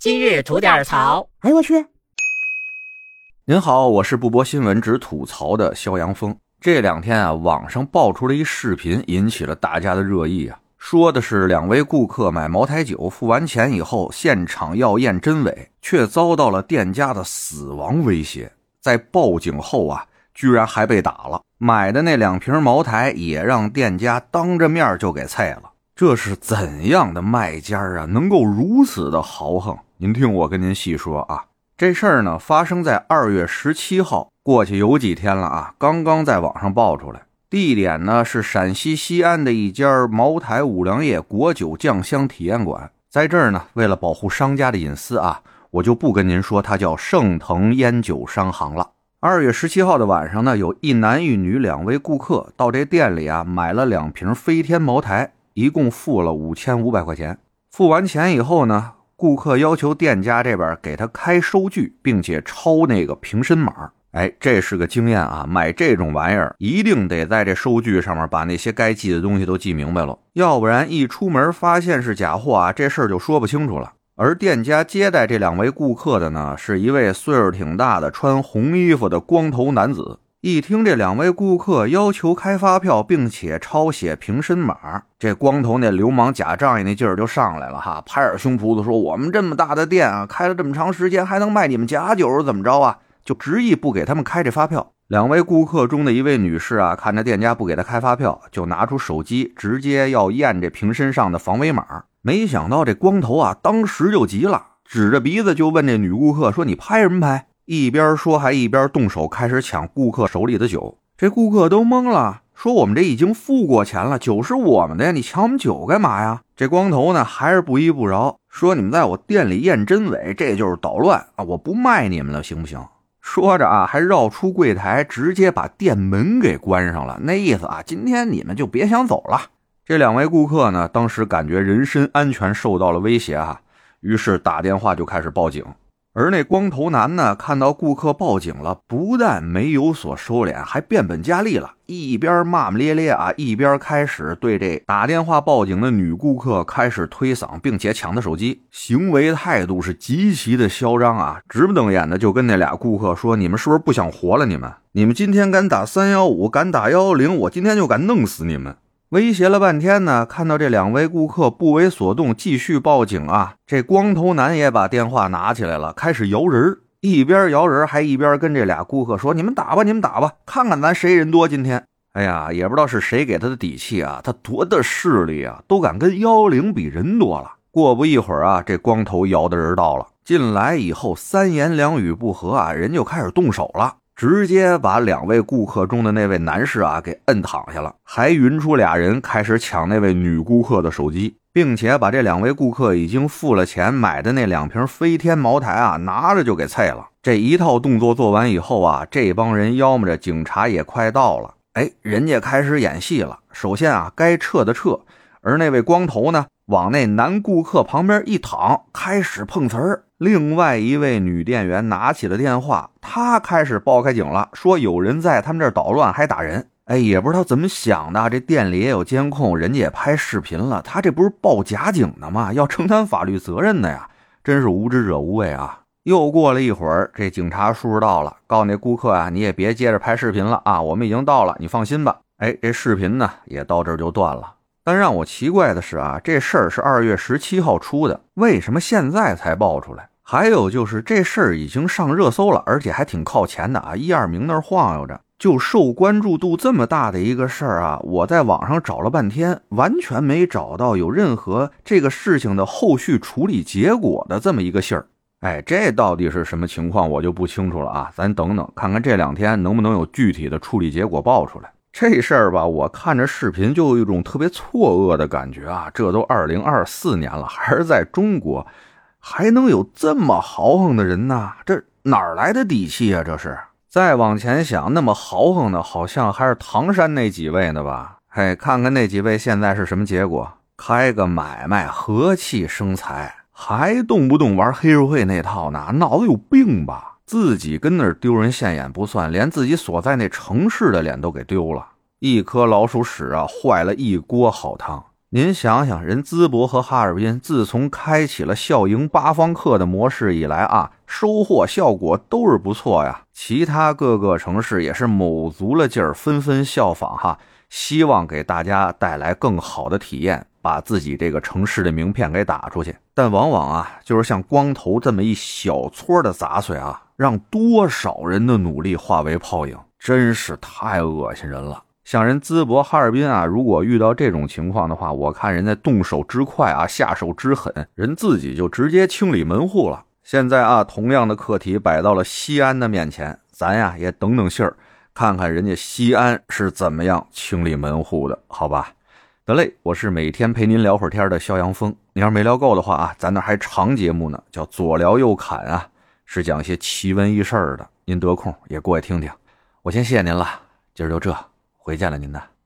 今日吐点槽。哎呦我去！您好，我是不播新闻只吐槽的肖阳峰。这两天啊，网上爆出了一视频，引起了大家的热议啊。说的是两位顾客买茅台酒，付完钱以后，现场要验真伪，却遭到了店家的死亡威胁。在报警后啊，居然还被打了。买的那两瓶茅台也让店家当着面就给菜了。这是怎样的卖家啊，能够如此的豪横？您听我跟您细说啊。这事儿呢，发生在二月十七号，过去有几天了啊，刚刚在网上爆出来。地点呢是陕西西安的一家茅台五粮液果酒酱香体验馆。在这儿呢，为了保护商家的隐私啊，我就不跟您说它叫盛腾烟酒商行了。二月十七号的晚上呢，有一男一女两位顾客到这店里啊，买了两瓶飞天茅台，一共付了五千五百块钱。付完钱以后呢。顾客要求店家这边给他开收据，并且抄那个瓶身码。哎，这是个经验啊！买这种玩意儿一定得在这收据上面把那些该记的东西都记明白了，要不然一出门发现是假货啊，这事儿就说不清楚了。而店家接待这两位顾客的呢，是一位岁数挺大的穿红衣服的光头男子。一听这两位顾客要求开发票，并且抄写瓶身码，这光头那流氓假仗义那劲儿就上来了哈，拍着胸脯子说：“我们这么大的店啊，开了这么长时间，还能卖你们假酒怎么着啊？”就执意不给他们开这发票。两位顾客中的一位女士啊，看着店家不给她开发票，就拿出手机直接要验这瓶身上的防伪码。没想到这光头啊，当时就急了，指着鼻子就问这女顾客说：“你拍什么拍？”一边说，还一边动手开始抢顾客手里的酒。这顾客都懵了，说：“我们这已经付过钱了，酒是我们的呀，你抢我们酒干嘛呀？”这光头呢，还是不依不饶，说：“你们在我店里验真伪，这就是捣乱啊！我不卖你们了，行不行？”说着啊，还绕出柜台，直接把店门给关上了。那意思啊，今天你们就别想走了。这两位顾客呢，当时感觉人身安全受到了威胁啊，于是打电话就开始报警。而那光头男呢，看到顾客报警了，不但没有所收敛，还变本加厉了，一边骂骂咧咧啊，一边开始对这打电话报警的女顾客开始推搡，并且抢她手机，行为态度是极其的嚣张啊，直不瞪眼的就跟那俩顾客说：“你们是不是不想活了？你们，你们今天敢打三幺五，敢打幺幺零，我今天就敢弄死你们！”威胁了半天呢，看到这两位顾客不为所动，继续报警啊！这光头男也把电话拿起来了，开始摇人一边摇人还一边跟这俩顾客说：“你们打吧，你们打吧，看看咱谁人多今天。”哎呀，也不知道是谁给他的底气啊，他多大势力啊，都敢跟幺幺零比人多了。过不一会儿啊，这光头摇的人到了，进来以后三言两语不合啊，人就开始动手了。直接把两位顾客中的那位男士啊给摁躺下了，还匀出俩人开始抢那位女顾客的手机，并且把这两位顾客已经付了钱买的那两瓶飞天茅台啊拿着就给啐了。这一套动作做完以后啊，这帮人要么着警察也快到了，哎，人家开始演戏了。首先啊，该撤的撤，而那位光头呢，往那男顾客旁边一躺，开始碰瓷儿。另外一位女店员拿起了电话，她开始报开警了，说有人在他们这儿捣乱，还打人。哎，也不知道怎么想的，这店里也有监控，人家也拍视频了，他这不是报假警的吗？要承担法律责任的呀！真是无知者无畏啊！又过了一会儿，这警察叔叔到了，告诉那顾客啊，你也别接着拍视频了啊，我们已经到了，你放心吧。哎，这视频呢也到这儿就断了。但让我奇怪的是啊，这事儿是二月十七号出的，为什么现在才爆出来？还有就是这事儿已经上热搜了，而且还挺靠前的啊，一二名那儿晃悠着，就受关注度这么大的一个事儿啊，我在网上找了半天，完全没找到有任何这个事情的后续处理结果的这么一个信儿。哎，这到底是什么情况，我就不清楚了啊，咱等等看看这两天能不能有具体的处理结果爆出来。这事儿吧，我看着视频就有一种特别错愕的感觉啊！这都二零二四年了，还是在中国，还能有这么豪横的人呢？这哪儿来的底气啊？这是再往前想，那么豪横的，好像还是唐山那几位呢吧？嘿，看看那几位现在是什么结果？开个买卖，和气生财，还动不动玩黑社会那套呢？脑子有病吧？自己跟那儿丢人现眼不算，连自己所在那城市的脸都给丢了。一颗老鼠屎啊，坏了一锅好汤。您想想，人淄博和哈尔滨自从开启了校营八方客的模式以来啊，收获效果都是不错呀。其他各个城市也是卯足了劲儿，纷纷效仿哈，希望给大家带来更好的体验，把自己这个城市的名片给打出去。但往往啊，就是像光头这么一小撮的杂碎啊，让多少人的努力化为泡影，真是太恶心人了。像人淄博、哈尔滨啊，如果遇到这种情况的话，我看人家动手之快啊，下手之狠，人自己就直接清理门户了。现在啊，同样的课题摆到了西安的面前，咱呀也等等信儿，看看人家西安是怎么样清理门户的，好吧？得嘞，我是每天陪您聊会儿天的肖阳峰。你要是没聊够的话啊，咱那还长节目呢，叫左聊右侃啊，是讲些奇闻异事的，您得空也过来听听。我先谢谢您了，今儿就这。回见了您呢。